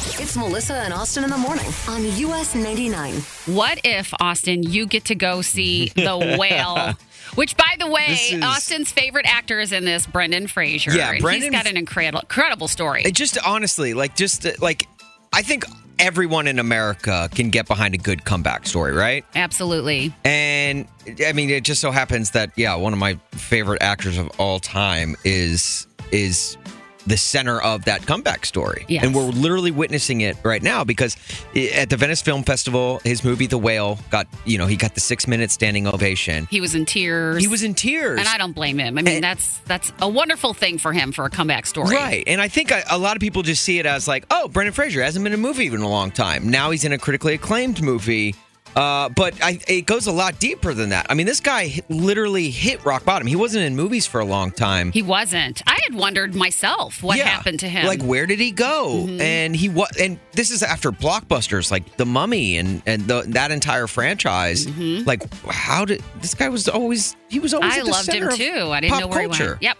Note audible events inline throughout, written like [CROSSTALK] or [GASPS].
It's Melissa and Austin in the morning on US 99. What if, Austin, you get to go see [LAUGHS] The Whale? Which, by the way, is- Austin's favorite actor is in this, Brendan Fraser. Yeah, He's Brendan- got an incredible, incredible story. Just honestly, like, just uh, like, I think everyone in America can get behind a good comeback story, right? Absolutely. And I mean, it just so happens that yeah, one of my favorite actors of all time is is the center of that comeback story. Yes. And we're literally witnessing it right now because at the Venice Film Festival, his movie The Whale got, you know, he got the 6-minute standing ovation. He was in tears. He was in tears. And I don't blame him. I mean, And- that's that's a wonderful thing for him for a comeback story. Right. And I think a, a lot of people just see it as like, oh, Brendan Fraser hasn't been in a movie in a long time. Now he's in a critically acclaimed movie. Uh, but I, it goes a lot deeper than that. I mean, this guy hit- literally hit rock bottom. He wasn't in movies for a long time. He wasn't. I had wondered myself what Yeah. happened to him. Like, where did he go? And he was, and this is after blockbusters like The Mummy and and the, that entire franchise. Like, how did this guy was always he was always I loved him too. I didn't know where culture. he went. Yep.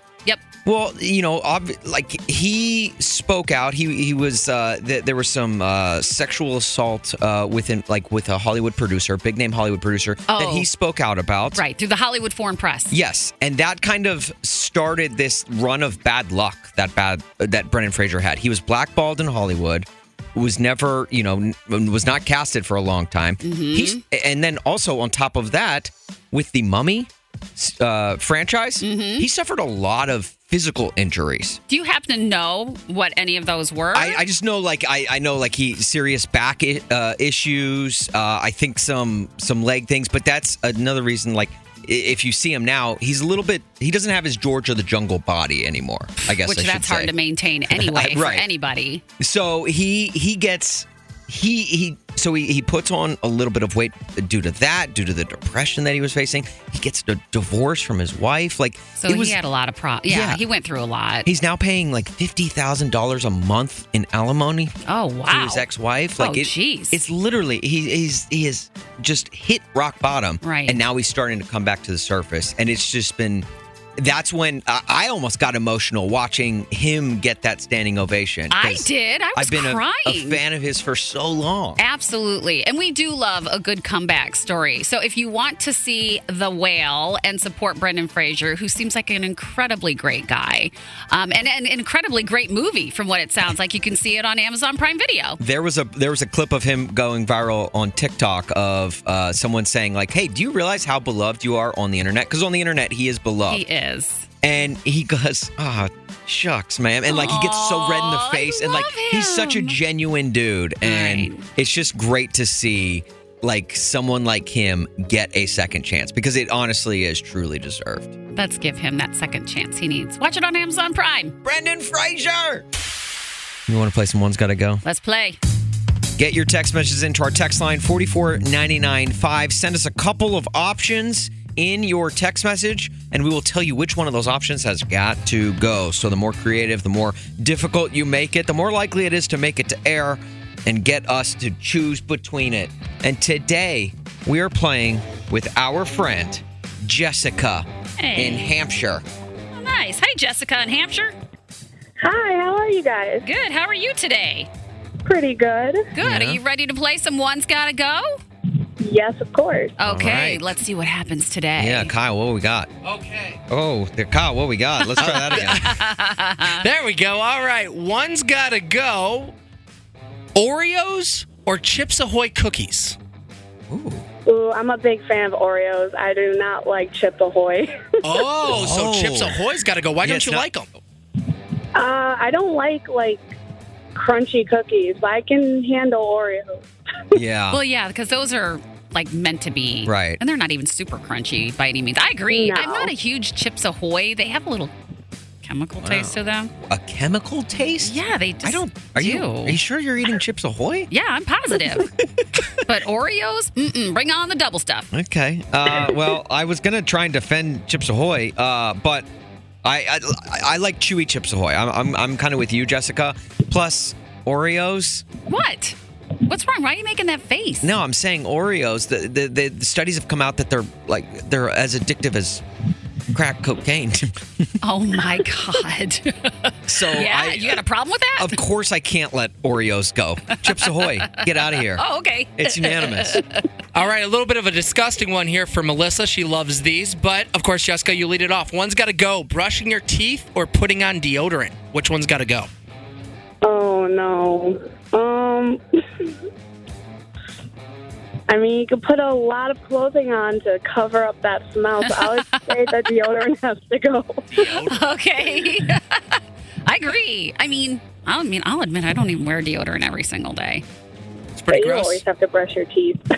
Well, you know, ob- like he spoke out. He he was uh, th- there was some uh, sexual assault uh, within like with a Hollywood producer, big name Hollywood producer that Oh. he spoke out about. Right. Through the Hollywood Foreign Press. Yes, and that kind of started this run of bad luck that bad that Brendan Fraser had. He was blackballed in Hollywood. Was never, you know, n- was not casted for a long time. He's and then also on top of that, with the Mummy uh, franchise, he suffered a lot of physical injuries. Do you happen to know what any of those were? I, I just know, like, I, I know, like, he serious back i- uh, issues. Uh, I think some some leg things, but that's another reason. Like, if you see him now, he's a little bit. He doesn't have his George of the Jungle body anymore. I guess. Which I should that's hard say. to maintain [LAUGHS] anyway for Right. anybody. So he he gets he he so he, he puts on a little bit of weight due to that, due to the depression that he was facing. He gets a divorce from his wife. Like So it he had a lot of problems. Yeah, Yeah. he went through a lot. He's now paying like fifty thousand dollars a month in alimony oh to wow. his ex-wife. Oh, like Oh, it- jeez. it's literally he he's he has just hit rock bottom, Right. And now he's starting to come back to the surface, and it's just been. That's when I I almost got emotional watching him get that standing ovation. I did. I was I've been a- crying. a fan of his for so long. Absolutely. And we do love a good comeback story. So if you want to see The Whale and support Brendan Fraser, who seems like an incredibly great guy, um, and an incredibly great movie from what it sounds like, you can see it on Amazon Prime Video. There was a there was a clip of him going viral on TikTok of uh, someone saying like, "Hey, do you realize how beloved you are on the internet? Because on the internet he is beloved." He is. And he goes, "Ah, shucks, man," and like he gets so red in the Aw, I face, and like love he's such a him. genuine dude, and Right. it's just great to see like someone like him get a second chance because it honestly is truly deserved. Let's give him that second chance he needs. Watch it on Amazon Prime. Brendan Fraser. You want to play some one's gotta go? Let's play. Get your text messages into our text line 44995. Send us a couple of options in your text message, and we will tell you which one of those options has got to go. So the more creative, the more difficult you make it, the more likely it is to make it to air and get us to choose between it. And today, we are playing with our friend, Jessica Hey. in Hampshire. Oh, nice. Hi, Jessica in Hampshire. Hi, how are you guys? Good. How are you today? Pretty good. Good. Are you ready to play some One's Gotta Go? Yes, of course. Okay, right. let's see what happens today. Yeah, Kyle, what we got? Okay. Oh, there, Kyle, what we got? Let's try that again. [LAUGHS] There we go. All right. One's got to go Oreos or Chips Ahoy cookies? Ooh, I'm a big fan of Oreos. I do not like Chip Ahoy. [LAUGHS] Oh, so Oh. Chips Ahoy's got to go. Why Yeah, don't you not- like them? uh, I don't like like crunchy cookies, but I can handle Oreos. [LAUGHS] Yeah. Well, yeah, because those are like meant to be. Right. And they're not even super crunchy by any means. I agree. No. I'm not a huge Chips Ahoy. They have a little chemical taste to them. a chemical taste? Yeah, they just I don't. Are do. you? Are you sure you're eating Chips Ahoy? [LAUGHS] Yeah, I'm positive. [LAUGHS] but Oreos, mm-mm, bring on the double stuff. Okay. Uh, well, I was gonna try and defend Chips Ahoy, uh, but I, I I like chewy Chips Ahoy. I'm I'm, I'm kind of with you, Jessica. Plus Oreos. What? What's wrong? Why are you making that face? No, I'm saying Oreos. The, the the the studies have come out that they're like they're as addictive as crack cocaine. [LAUGHS] Oh my God. so yeah, I, you got a problem with that? Of course, I can't let Oreos go. Chips Ahoy, get out of here. [LAUGHS] Oh, okay. It's unanimous. [LAUGHS] All right, a little bit of a disgusting one here for Melissa. She loves these, but of course, Jessica, you lead it off. One's got to go brushing your teeth or putting on deodorant. Which one's got to go? Oh no. Um. I mean, you could put a lot of clothing on to cover up that smell. So I would [LAUGHS] say that deodorant has to go. Okay. [LAUGHS] I agree. I mean, I mean, I'll admit I don't even wear deodorant every single day. It's But pretty you always have to brush your teeth. [LAUGHS]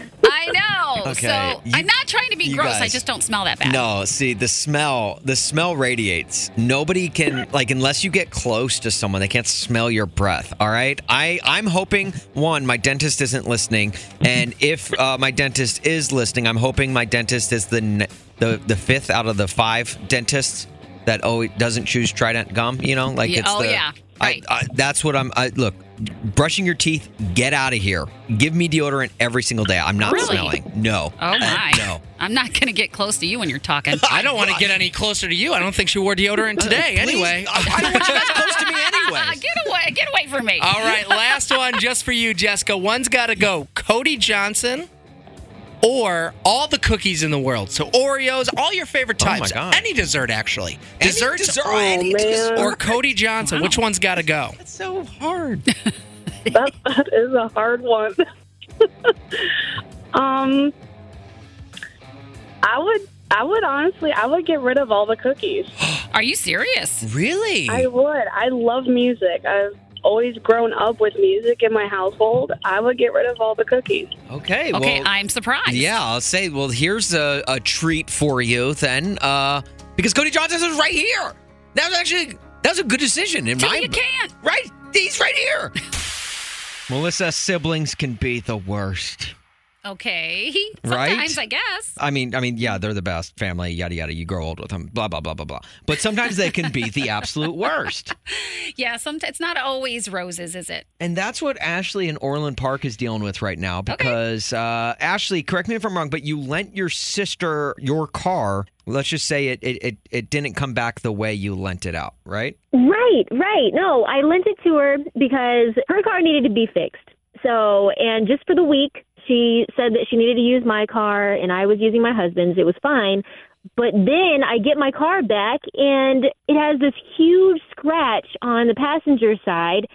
I. [LAUGHS] Okay, So you- I'm not trying to be gross. I just don't smell that bad. No, see the smell. The smell radiates. Nobody can [LAUGHS] like unless you get close to someone, they can't smell your breath. All right. I I'm hoping one, my dentist isn't listening, and [LAUGHS] if uh, my dentist is listening, I'm hoping my dentist is the the the fifth out of the five dentists that oh doesn't choose Trident gum. You know, like Yeah, it's oh, the. yeah, I- right. I, that's what I'm. I, look, brushing your teeth. Get out of here. Give me deodorant every single day. I'm not Really? smelling. No. Oh Uh, my. no. I'm not going to get close to you when you're talking. [LAUGHS] I don't want to get any closer to you. I don't think she wore deodorant today. Please. Anyway. I I don't want you guys close to me [LAUGHS] anyway. [LAUGHS] get away! Get away from me! All right, last one just for you, Jessica. One's got to go Cody Johnson or all the cookies in the world. So Oreos, all your favorite Oh my types. God. Any dessert, actually. Any Desserts dessert, Oh, any man. dessert. or Cody Johnson. Which one's got to go? That's so hard. [LAUGHS] that, that is a hard one. [LAUGHS] um, I would, I would honestly, I would get rid of all the cookies. [GASPS] Are you serious? really? I would. I love music. I've always grown up with music in my household. I would get rid of all the cookies. okay. Okay, well, I'm surprised. yeah, I'll say. Well, here's a, a treat for you then, uh, because Cody Johnson is right here. That was actually that was a good decision in Tell my. you can't. Right, he's right here. [LAUGHS] Melissa, siblings can be the worst. Okay. [LAUGHS] Right? Sometimes, I guess. I mean, I mean, yeah, they're the best family. Yada yada. You grow old with them. Blah blah blah blah blah. But sometimes they can be the absolute worst. [LAUGHS] Yeah, sometimes it's not always roses, is it? And that's what Ashley in Orland Park is dealing with right now because uh, Ashley, correct me if I'm wrong, but you lent your sister your car. Let's just say it, it it it didn't come back the way you lent it out, right? Right, right. No, I lent it to her because her car needed to be fixed. So, and just for the week, she said that she needed to use my car and I was using my husband's. It was fine. But then I get my car back and it has this huge scratch on the passenger side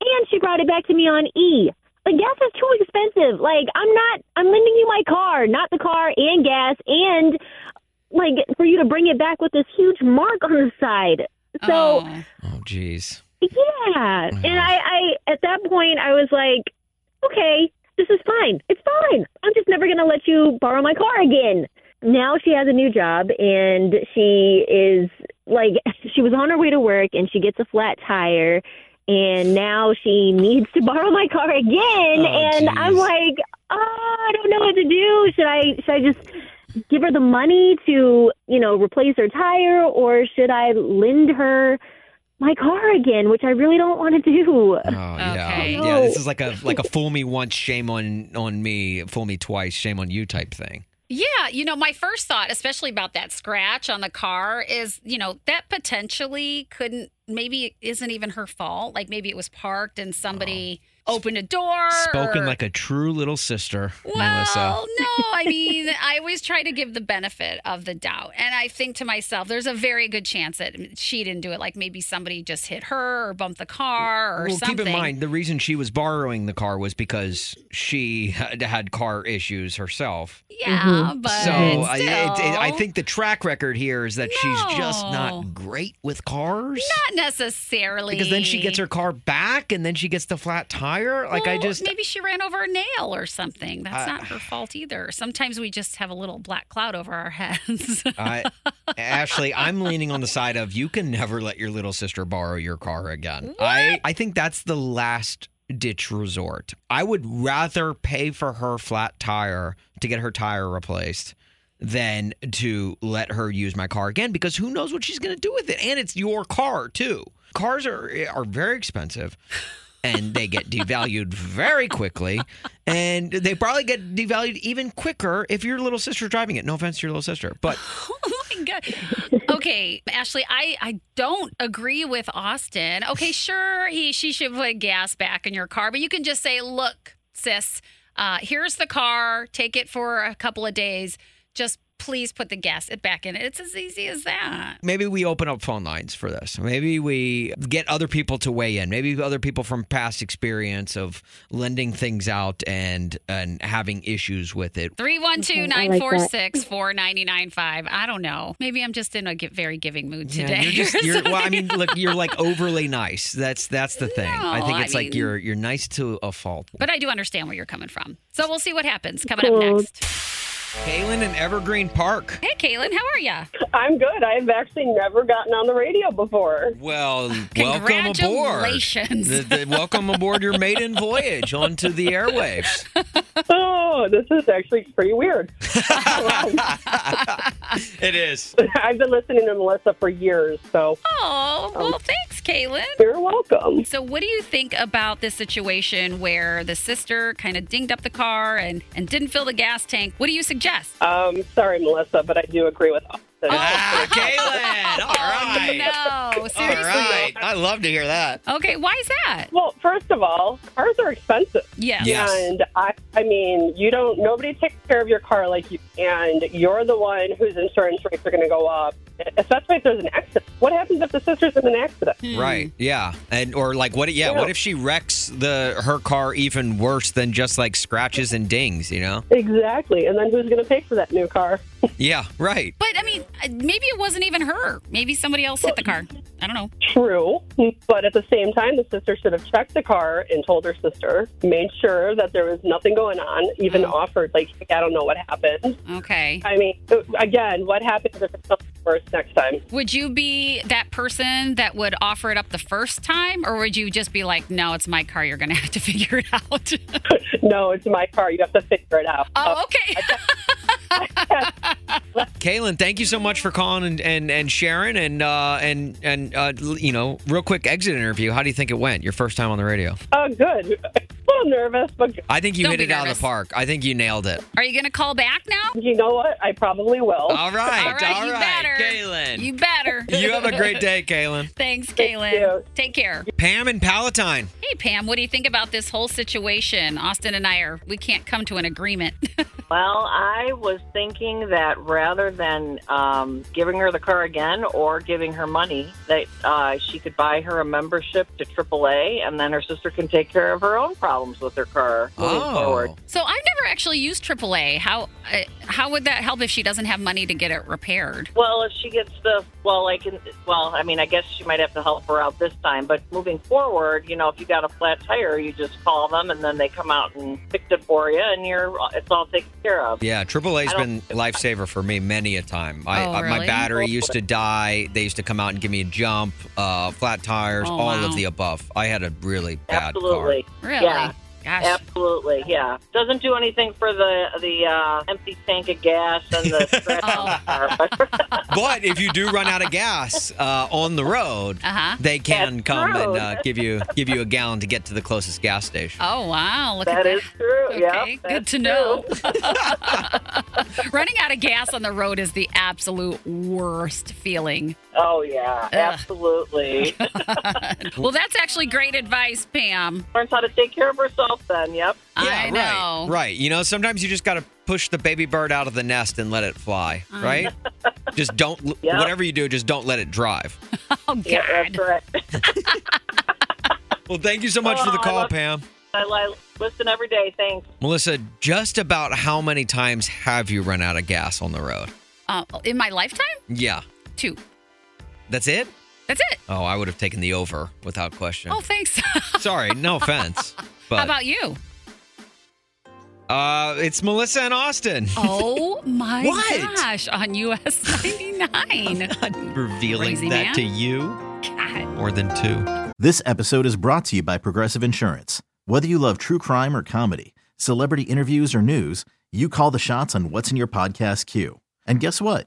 and she brought it back to me on E. Like gas is too expensive. Like I'm not I'm lending you my car, not the car and gas and like for you to bring it back with this huge mark on the side. So oh. Oh, jeez. yeah. And I, I at that point I was like, Okay, this is fine. It's fine. I'm just never gonna let you borrow my car again. Now she has a new job and she is like [LAUGHS] she was on her way to work and she gets a flat tire and now she needs to borrow my car again Oh, and geez. I'm like, Oh, I don't know what to do. Should I should I just give her the money to, you know, replace her tire or should I lend her my car again, which I really don't want to do. Oh yeah, Okay. yeah. This is like a like a fool me once, shame on on me. Fool me twice, shame on you type thing. Yeah, you know, my first thought, especially about that scratch on the car, is, you know, that potentially couldn't, maybe it isn't even her fault. Like maybe it was parked and somebody oh. opened a door. Spoken or- like a true little sister, Well, Melissa. no, I mean, [LAUGHS] I always try to give the benefit of the doubt. And I think to myself, there's a very good chance that she didn't do it. Like maybe somebody just hit her or bumped the car or well, something. keep in mind the reason she was borrowing the car was because she had had car issues herself. Yeah, mm-hmm. but so I, still, it, it, I think the track record here is that she's just not great with cars. not necessarily Because then she gets her car back, and then she gets the flat tire. Like I just, maybe she ran over a nail or something. That's not her fault either. Sometimes we just have a little black cloud over our heads. I, [LAUGHS] Ashley, I'm leaning on the side of you can never let your little sister borrow your car again. I, I think that's the last ditch resort. I would rather pay for her flat tire to get her tire replaced than to let her use my car again because who knows what she's going to do with it and it's your car too. Cars are are very expensive and they get devalued very quickly and they probably get devalued even quicker if your little sister's driving it. No offense to your little sister, but [LAUGHS] oh my god. Okay, Ashley, I I don't agree with Austin. Okay, sure, he she should put gas back in your car, but you can just say, "Look, sis, uh, here's the car. Take it for a couple of days. Just please put the gas it back in. It's as easy as that. maybe we open up phone lines for this. Maybe we get other people to weigh in. Maybe other people from past experience of lending things out and and having issues with it. 312 946 4995. I don't know. Maybe I'm just in a very giving mood Yeah, today. you're just [LAUGHS] you're well, I mean, look, you're like overly nice. That's that's the thing. I No, think I it's like mean- you're you're nice to a fault. But I do understand where you're coming from. So we'll see what happens. Coming up next. Kaylin in Evergreen Park. Hey, Kaylin, how are you? I'm good. I've actually never gotten on the radio before. Well, [LAUGHS] welcome aboard. Congratulations. The- the- welcome aboard your maiden voyage onto the airwaves. [LAUGHS] Oh, this is actually pretty weird. [LAUGHS] it is. [LAUGHS] I've been listening to Melissa for years, so Oh, well, thanks, Kaylin. you're welcome. So, what do you think about this situation where the sister kind of dinged up the car and, and didn't fill the gas tank? What do you suggest? Um, sorry, Melissa, but I do agree with Austin. [LAUGHS] Ah, [LAUGHS] Kaylin. All right. Oh, no, seriously. right. I love to hear that. Okay, why is that? Well, first of all, cars are expensive. Yes. Yes. And I, I mean, you don't. Nobody takes care of your car like you, and you're the one whose insurance rates are going to go up, especially if there's an accident. What happens if the sister's in an accident? Right. Yeah. And or like what yeah, Yeah. what if she wrecks the her car even worse than just like scratches and dings, you know? Exactly. And then who's going to pay for that new car? [LAUGHS] Yeah, right. But I mean, uh, maybe it wasn't even her. Maybe somebody else hit the car. I don't know. True, but at the same time, the sister should have checked the car and told her sister, made sure that there was nothing going on, even Oh. offered, like, I don't know what happened. Okay. I mean, again, what happens if it's something worse next time? Would you be that person that would offer it up the first time, or would you just be like, "No, it's my car. You're going [LAUGHS] to have to figure it out." [LAUGHS] no, it's my car. You have to figure it out. oh, okay. [LAUGHS] Kaylin, thank you so much for calling and and, and sharing and uh and and uh you know, real quick exit interview. How do you think it went? Your first time on the radio. Oh, good. A little nervous, but I think you Don't hit be it out of nervous. the park. I think you nailed it. Are you going to call back now? you know what? I probably will. All right. All right, you better. Kaylin. You better. [LAUGHS] You have a great day, Kaylin. Thanks, Thank Kaylin. you. Take care. Pam and Palatine. Hey, Pam, what do you think about this whole situation? Austin and I are, we can't come to an agreement. [LAUGHS] Well, I was thinking that rather than um, giving her the car again or giving her money, that uh, she could buy her a membership to AAA, and then her sister can take care of her own problems with her car moving forward. so I've never actually used AAA. How uh, how would that help if she doesn't have money to get it repaired? Well, if she gets the well, I can. well, I mean, I guess she might have to help her out this time, but moving forward, you know, if you got a flat tire, you just call them, and then they come out and fix it for you, and you're it's all taken care of. Yeah, AAA's been don't- lifesaver for me many a time. I, Oh, I- my battery used to die. They used to come out and give me a jump, uh, flat tires, Oh, all wow. of the above. I had a really bad Absolutely. Really? Yeah. Gosh. Absolutely, yeah. Doesn't do anything for the the uh, empty tank of gas and the scratch on the car. car. But if you do run out of gas uh, on the road, Uh-huh. they can That's come and uh, give you give you a gallon to get to the closest gas station. Oh, wow. Look at That that. is true. Okay, yeah, good that's to know. [LAUGHS] Running out of gas on the road is the absolute worst feeling. Oh yeah, absolutely. [LAUGHS] well, that's actually great advice, Pam. Learns how to take care of herself. Then, yep. I know. Right. Right. You know, sometimes you just got to push the baby bird out of the nest and let it fly, right? [LAUGHS] just don't, Yeah. whatever you do, just don't let it drive. [LAUGHS] Oh, God. Yeah, that's right. Well, thank you so much for the Oh, I call, love- Pam. I, I listen every day. Thanks. Melissa, just about how many times have you run out of gas on the road? Uh, in my lifetime? Yeah. Two. That's it? That's it. Oh, I would have taken the over without question. Oh, thanks. [LAUGHS] Sorry, no offense. But How about you? uh it's Melissa and Austin. Oh, my [LAUGHS] What? gosh. On US [LAUGHS] 99. Not Revealing Crazy that man. to you God. more than two. This episode is brought to you by Progressive Insurance. Whether you love true crime or comedy, celebrity interviews or news, you call the shots on what's in your podcast queue. And guess what?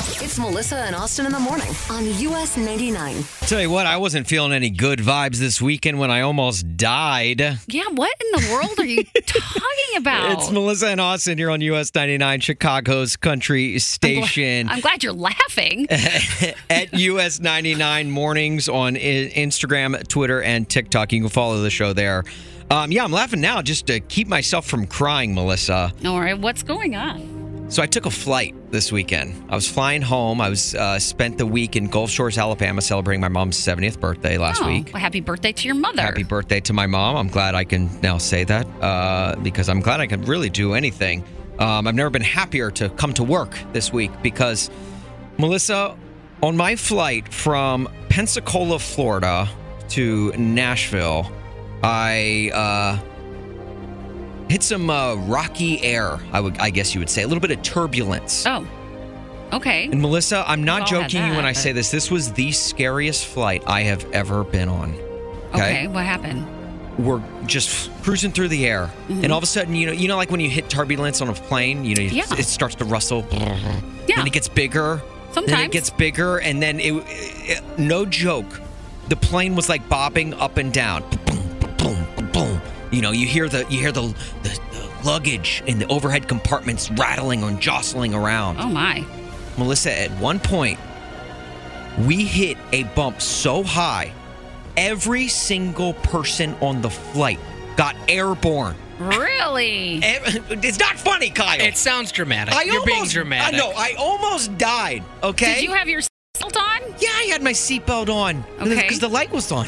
It's Melissa and Austin in the morning on US 99. Tell you what, I wasn't feeling any good vibes this weekend when I almost died. Yeah, what in the world are you [LAUGHS] talking about? It's Melissa and Austin here on US 99, Chicago's country station. I'm glad you're laughing. [LAUGHS] at US 99 mornings on I- Instagram, Twitter, and TikTok. You can follow the show there. Um, yeah, I'm laughing now just to keep myself from crying, Melissa. All right, what's going on? So I took a flight this weekend. I was flying home. I was uh, spent the week in Gulf Shores, Alabama, celebrating my mom's 70th birthday last oh, week. well, happy birthday to your mother. Happy birthday to my mom. I'm glad I can now say that uh, because I'm glad I can really do anything. Um, I've never been happier to come to work this week because, Melissa, on my flight from Pensacola, Florida to Nashville, I uh, hit some uh, rocky air, I, would, I guess you would say, a little bit of turbulence. Oh, okay. And Melissa, I'm not We've all had joking you when I say this. This was the scariest flight I have ever been on. Okay, what happened? we're just cruising through the air, and all of a sudden, you know, you know, like when you hit turbulence on a plane, you know, Yeah. it starts to rustle. Yeah. Then it gets bigger. Then Sometimes. it gets bigger, and then it, it- no joke, the plane was like bobbing up and down. You know, you hear the you hear the, the, the luggage in the overhead compartments rattling and jostling around. Oh my. Melissa, at one point, we hit a bump so high, every single person on the flight got airborne. Really? [LAUGHS] It's not funny, Kyle. It sounds dramatic. I You're being dramatic. I know. I almost died. Okay. Did you have your had my seatbelt on Okay. because the light was on.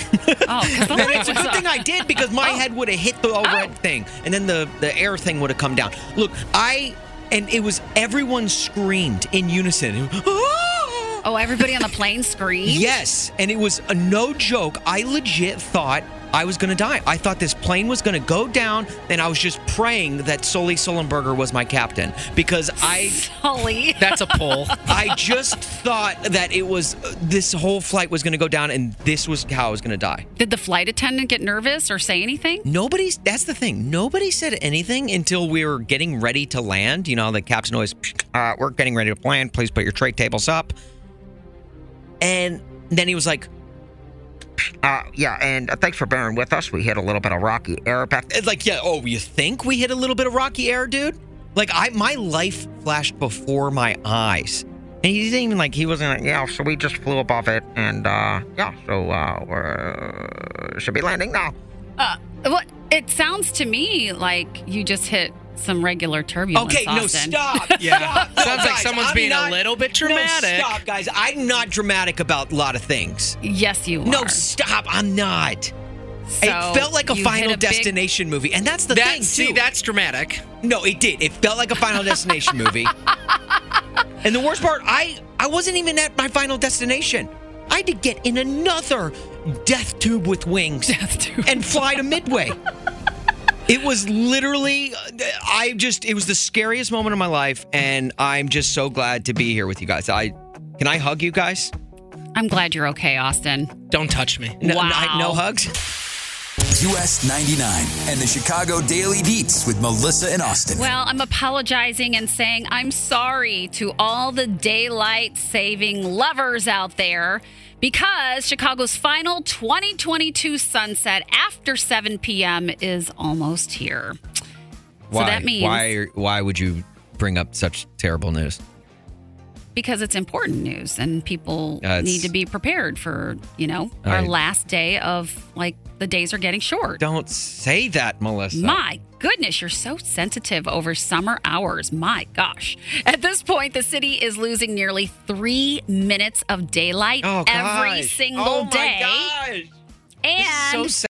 Oh, because the it's a good thing I did because my Oh. head would have hit the oh. overhead Oh. thing, and then the the air thing would have come down. Look, I and it was everyone screamed in unison. Ah! Oh, everybody on the plane screamed? Yes, and it was a no joke. I legit thought I was going to die. I thought this plane was going to go down, and I was just praying that Sully Sullenberger was my captain because I Sully. That's a pull. I just thought that it was this whole flight was going to go down, and this was how I was going to die. Did the flight attendant get nervous or say anything? Nobody's. That's the thing. Nobody said anything until we were getting ready to land. You know, the captain always, uh, "We're getting ready to land. Please put your tray tables up." And then he was like, Uh, yeah, and uh, thanks for bearing with us. We hit a little bit of rocky air back. It's like, yeah. Oh, you think we hit a little bit of rocky air, dude? Like, I my life flashed before my eyes, and he didn't even like. He wasn't like, yeah. So we just flew above it, and uh, yeah. So uh, we're should be landing now. Uh, what? It sounds to me like you just hit some regular turbulence. Okay, no, stop. [LAUGHS] Yeah. Stop. No, Sounds like someone's I'm being a little bit No, dramatic. stop, guys. I'm not dramatic about a lot of things. Yes, you are. No, stop. I'm not. So it felt like a Final hit a big- Destination movie, and that's the That thing see, too. that's dramatic. no, it did. It felt like a Final [LAUGHS] Destination movie. and the worst part, I I wasn't even at my Final Destination. I had to get in another death tube with wings death tube. and fly to Midway. [LAUGHS] It was literally, uh, I just, it was the scariest moment of my life, and I'm just so glad to be here with you guys. I can I hug you guys? I'm glad you're okay, Austin. Don't touch me. No, Wow. I- no hugs. US 99 and the Chicago Daily Beats with Melissa and Austin. Well, I'm apologizing and saying I'm sorry to all the daylight saving lovers out there because Chicago's final 2022 sunset after 7 p.m. is almost here. Why? that means- why? Why would you bring up such terrible news? Because it's important news and people Uh, need to be prepared for, you know, our right. last day of like the days are getting short. Don't say that, Melissa. My goodness, you're so sensitive over summer hours. My gosh. At this point, the city is losing nearly three minutes of daylight Oh, every single oh my day. gosh. And so.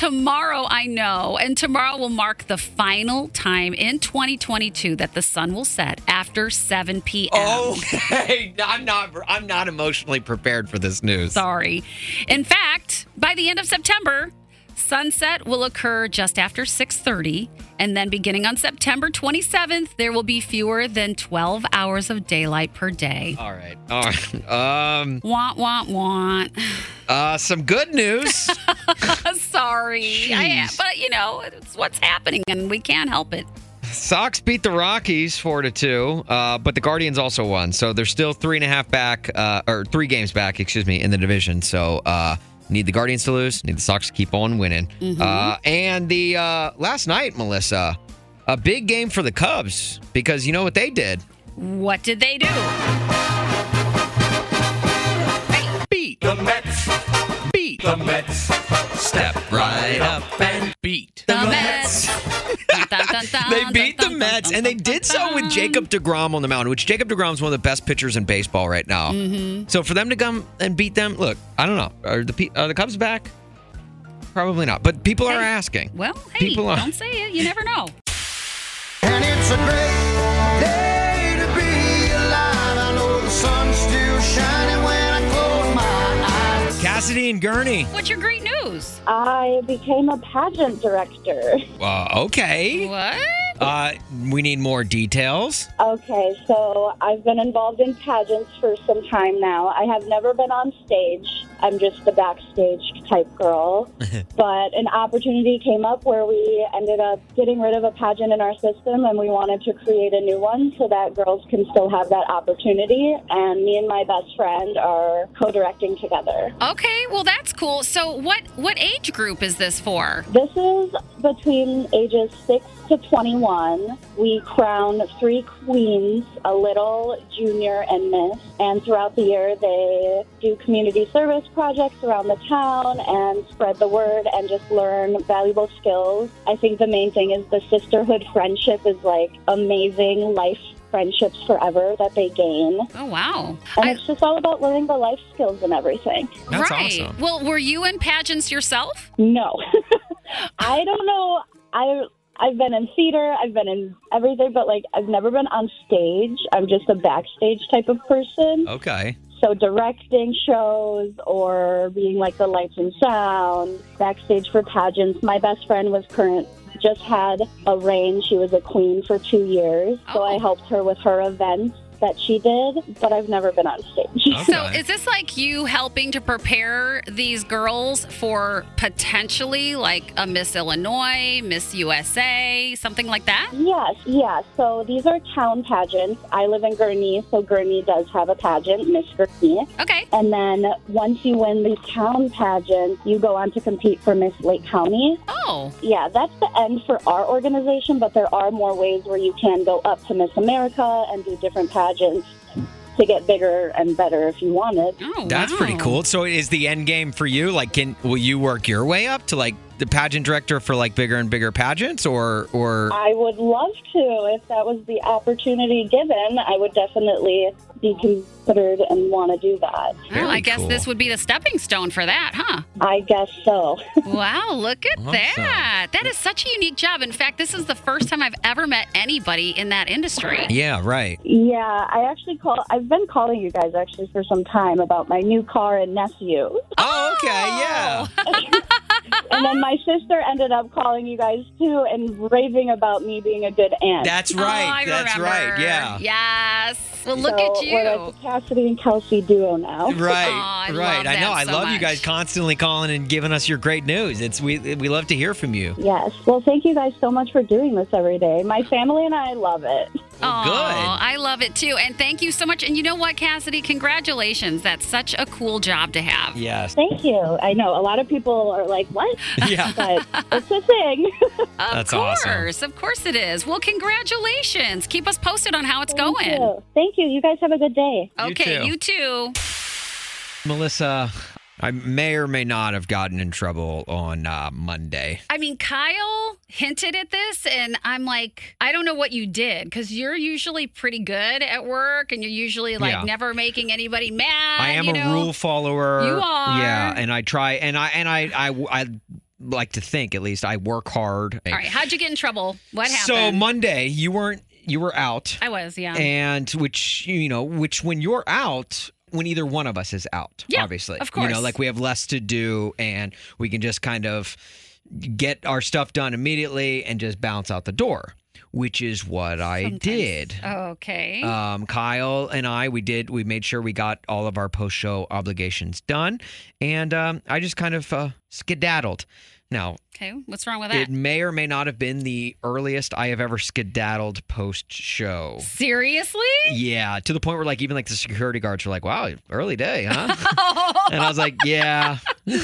Tomorrow, I know, and tomorrow will mark the final time in 2022 that the sun will set after 7 p.m. Okay, [LAUGHS] I'm not. I'm not emotionally prepared for this news. Sorry. In fact, by the end of September, sunset will occur just after 6:30, and then beginning on September 27th, there will be fewer than 12 hours of daylight per day. All right. All right. Um. Want, want, want. Uh. Some good news. [LAUGHS] Sorry, I but you know it's what's happening, and we can't help it. Sox beat the Rockies four to two, uh, but the Guardians also won, so they're still three and a half back, uh, or three games back, excuse me, in the division. So uh, need the Guardians to lose, need the Sox to keep on winning. Mhm. Uh, and the uh, last night, Melissa, a big game for the Cubs because you know what they did. What did they do? Beat The Mets. Beat The Mets. step right up and Beat. The Mets. [LAUGHS] They beat the Mets, and they did so with Jacob DeGrom on the mound, which Jacob DeGrom is one of the best pitchers in baseball right now. Mhm. So for them to come and beat them, look, I don't know. Are the are the Cubs back? Probably not, but people are asking. Well, hey, People are- don't say it. You never know. Eyes. Cassidy and Gurnee. What's your great news? I became a pageant director. [LAUGHS] Uh, okay. What? Uh, we need more details. Okay, so I've been involved in pageants for some time now. I have never been on stage. I'm just the backstage type girl. [LAUGHS] but an opportunity came up where we ended up getting rid of a pageant in our system and we wanted to create a new one so that girls can still have that opportunity. And me and my best friend are co directing together. Okay, well that's cool. So what what age group is this for? This is between ages 6 to 21. We crown three queens, a little, junior, and miss. And throughout the year, they do community service projects around the town and spread the word and just learn valuable skills. I think the main thing is the sisterhood friendship is like amazing life friendships forever that they gain. Oh wow. And it's just all about learning the life skills and everything. That's right. Well, were you in pageants yourself? No. [LAUGHS] I don't know. I I've been in theater, I've been in everything, but like I've never been on stage. I'm just a backstage type of person. Okay. So directing shows or being like the lights and sound, backstage for pageants. My best friend was current just had a reign. She was a queen for two years. So I oh. helped her with her events that she did, but I've never been on stage. So is this like you helping to prepare these girls for potentially like a Miss Illinois, Miss USA, something like that? Yes, yes. So these are town pageants. I live in Gurnee, so Gurnee does have a pageant, Miss Gurnee. Okay. And then once you win the town pageant, you go on to compete for Miss Lake County. Oh. Yeah, that's the end for our organization, but there are more ways where you can go up to Miss America and do different pageants to get bigger and better if you wanted. Oh, That's pretty oh, cool. So is the end game for you? Like, can will you work your way up to like the pageant director for like bigger and bigger pageants, or or I would love to. If that was the opportunity given, I would definitely be considered and want to do that. Well, I guess this would be the stepping stone for that, huh? I guess so. [LAUGHS] Wow, look at Awesome. that. That is such a unique job. In fact, this is the first time I've ever met anybody in that industry. yeah, right. Yeah, I actually call. I've been calling you guys actually for some time about my new car and nephew. Oh, okay, yeah. [LAUGHS] and then my sister ended up calling you guys too and raving about me being a good aunt. That's oh, right. Oh, I remember. Right. Yeah. Yes. Well, look So at you. We're like the Cassidy and Kelsey duo now. Right, right. I know. I love you guys constantly calling and giving us your great news. It's we we love to hear from you. Yes. Well, thank you guys so much for doing this every day. My family and I love it. Oh, I love it too. And thank you so much. And you know what, Cassidy? Congratulations. That's such a cool job to have. Yes. Thank you. I know a lot of people are like, "What?" [LAUGHS] Yeah. but it's a thing. [LAUGHS] Of That's awesome. Of course it is. Well, congratulations. Keep us posted on how it's Thank going. you. Thank you. You guys have a good day. Okay, too. you too. Melissa, I may or may not have gotten in trouble on uh, Monday. I mean, Kyle hinted at this, and I'm like, I don't know what you did because you're usually pretty good at work and you're usually like Yeah. never making anybody mad. I am you a know? rule follower. You are. Yeah, and I try and I and I I, I like to think at least I work hard. All right, how'd you get in trouble? What happened? So? Monday, you weren't you were out. I was, yeah. And which you know, which when you're out, when either one of us is out, Yeah, obviously, of course. you know, like we have less to do, and we can just kind of get our stuff done immediately and just bounce out the door, which is what I did. okay. Um, Kyle and I, we did. We made sure we got all of our post-show obligations done, and um, I just kind of uh, skedaddled. Now, okay, what's wrong with that? it may or may not have been the earliest I have ever skedaddled post-show. Seriously? Yeah, to the point where like even like the security guards were like, "Wow, early day, huh?" [LAUGHS] and I was like, "Yeah."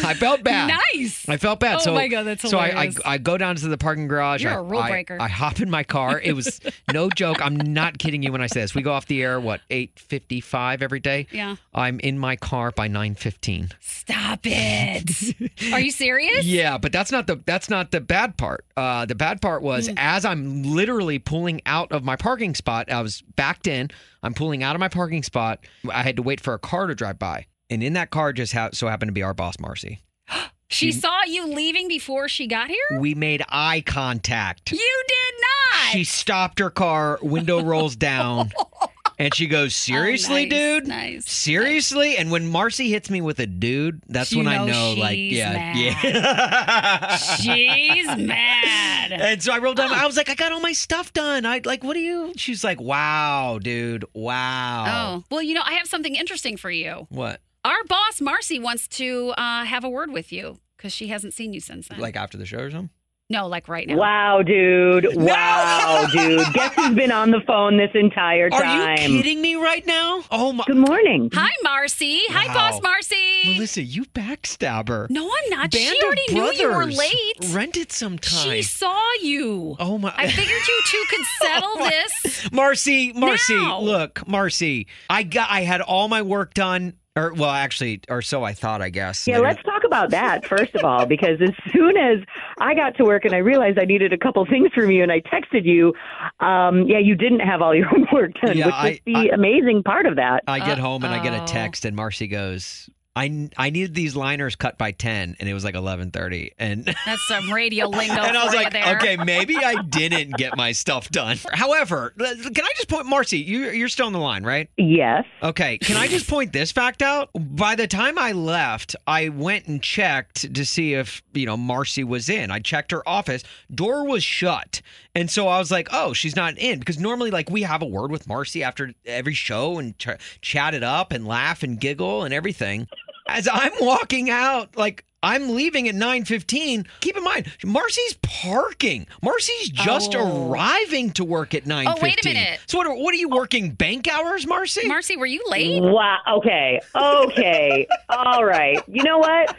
I felt bad. Nice. I felt bad. Oh so my God, that's so I, I. I go down to the parking garage. You're I, a rule I- breaker. I, hop in my car. It was [LAUGHS] no joke. I'm not kidding you when I say this. We go off the air what eight fifty five every day. Yeah. I'm in my car by nine fifteen. Stop it. [LAUGHS] Are you serious? Yeah, but that's not the that's not the bad part. Uh, the bad part was Mm. as I'm literally pulling out of my parking spot, I was backed in. I'm pulling out of my parking spot. I had to wait for a car to drive by, and in that car just ha- so happened to be our boss, Marcy. [GASPS] She saw you leaving before she got here? We made eye contact. You did not. She stopped her car, window rolls down, [LAUGHS] and she goes, oh, "Seriously, nice, dude? nice, Seriously?" And when Marcy hits me with a dude, that's You when I know know, like, yeah, mad. yeah. She's mad. [LAUGHS] And so I rolled down. Oh. I was like, I got all my stuff done. I like, what do you? She's like, wow, dude, wow. Oh, well, you know, I have something interesting for you. What? Our boss, Marcy, wants to uh, have a word with you because she hasn't seen you since then. Like after the show or something? no, like right now. Wow, dude. [LAUGHS] Wow, dude. Guess who's been on the phone this entire time? Are time? you kidding me right now? Oh my! Good morning. Hi, Marcy. Hi, boss Marcy. Melissa, you backstabber. No, I'm not. Band she already of knew you were Brothers. late. Rent it sometime. She saw you. Oh my! I figured you two could [LAUGHS] settle Oh this. Marcy, Marcy, Now. look, Marcy. I got. I had all my work done. Or well, actually, or so I thought. I guess. Yeah, let's talk about that first of all, because as soon as I got to work and I realized I needed a couple things from you, and I texted you, um, yeah, you didn't have all your [LAUGHS] work done, Yeah, which I- was the amazing part of that. I get home and I get a text, and Marcy goes, I I needed these liners cut by ten, and it was like eleven thirty, and [LAUGHS] That's some radio [LAUGHS] lingo and I was for like, there. okay, maybe I [LAUGHS] didn't get my stuff done. However, can I just point, Marcy? You you're still on the line, right? Yes. Okay. Can I just point this fact out? By the time I left, I went and checked to see if you know Marcy was in. I checked her office. Door was shut, and so I was like, "Oh, she's not in." Because normally, like, we have a word with Marcy after every show and ch- chat it up and laugh and giggle and everything. As I'm walking out, like. I'm leaving at 9:15. Keep in mind, Marcy's parking. Marcy's just Oh. arriving to work at 9:15. Oh, wait a minute. So what are, what are you working bank hours, Marcy? Marcy, were you late? Wow. Okay. Okay. All right. You know what?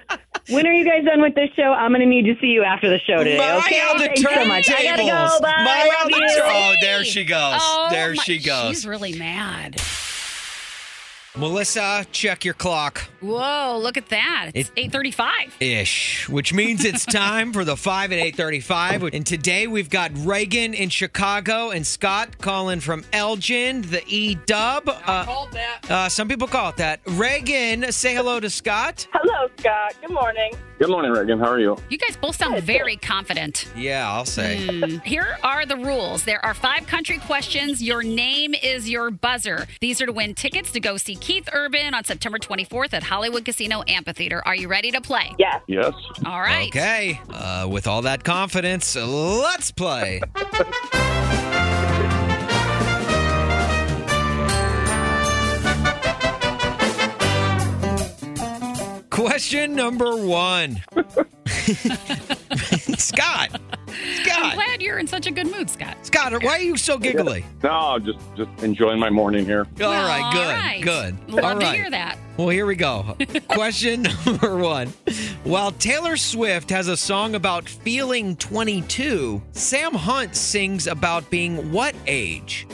When are you guys done with this show? I'm going to need to see you after the show today. My okay. on the Thanks so much. I gotta go. Bye. My Love the you. Oh, there she goes. Oh, there my- she goes. She's really mad. Melissa, check your clock. Whoa, look at that. It's 835. Ish, which means it's [LAUGHS] time for the 5 at 835. And today we've got Reagan in Chicago and Scott calling from Elgin, the E dub. Uh, called that. uh, some people call it that. Reagan, say hello to Scott. Hello, Scott. Good morning. Good morning, Reagan. How are you? You guys both sound very confident. Yeah, I'll say. Hmm. Here are the rules. There are five country questions. Your name is your buzzer. These are to win tickets to go see Keith Urban on September 24th at Hollywood Casino Amphitheater. Are you ready to play? Yes. Yes. All right. Okay, uh, with all that confidence, let's play. [LAUGHS] Question number one. [LAUGHS] Scott. Scott. I'm glad you're in such a good mood, Scott. Scott, why are you so giggly? No, just just enjoying my morning here. All right, All good, right. good. Love all to hear that. Well, here we go. [LAUGHS] Question number one. While Taylor Swift has a song about feeling 22, Sam Hunt sings about being what age?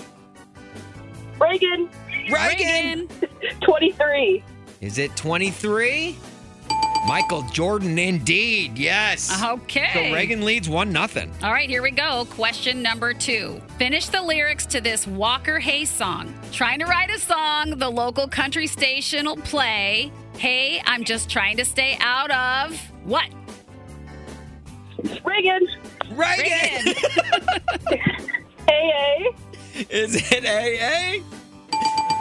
Reagan, Reagan. [LAUGHS] 23. Is it 23? Michael Jordan, indeed. Yes. Okay. So Reagan leads 1 nothing. All right, here we go. Question number two. Finish the lyrics to this Walker Hayes song. Trying to write a song the local country station will play. Hey, I'm just trying to stay out of what? Reagan, Reagan. AA. [LAUGHS] [LAUGHS] Is it AA?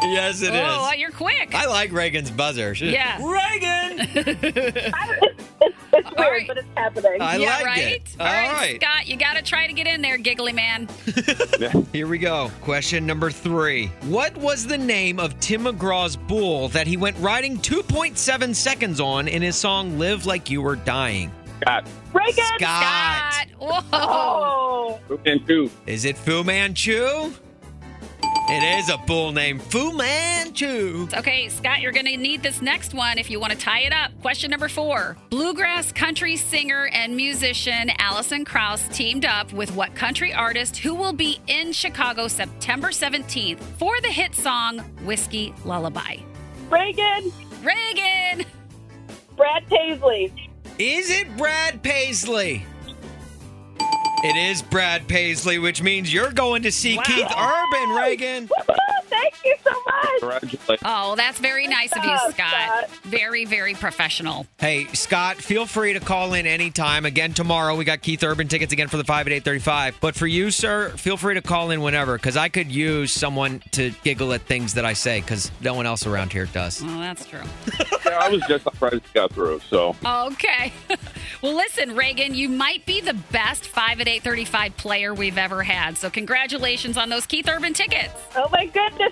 Yes, it oh, is. oh, you're quick. I like Reagan's buzzer. She- Yeah. Reagan. It's, [LAUGHS] it's weird, right. but it's happening. I yeah, liked right? it. All All right, right. Scott, you got to try to get in there, giggly man. [LAUGHS] Here we go. Question number three. What was the name of Tim McGraw's bull that he went riding 2.7 seconds on in his song Live Like You Were Dying? Scott. Reagan. Scott. Scott. Whoa. Oh. And two. Is it Fu Manchu? It is a bull named Fu Manchu. Okay, Scott, you're going to need this next one if you want to tie it up. Question number four Bluegrass country singer and musician Alison Krauss teamed up with what country artist who will be in Chicago September 17th for the hit song Whiskey Lullaby? Reagan, Reagan! Brad Paisley. Is it Brad Paisley? It is Brad Paisley, which means you're going to see Wow. Keith Urban, Reagan. Thank you so much. Congratulations. Oh, that's very nice of you, Oh, Scott. Scott. Very, very professional. Hey, Scott, feel free to call in anytime. Again, tomorrow we got Keith Urban tickets again for the 5 at 835. But for you, sir, feel free to call in whenever because I could use someone to giggle at things that I say because no one else around here does. Well, that's true. [LAUGHS] Yeah, I was just surprised it got through. So Okay. [LAUGHS] well, listen, Reagan, you might be the best 5 at 835 player we've ever had. So, congratulations on those Keith Urban tickets. Oh my goodness.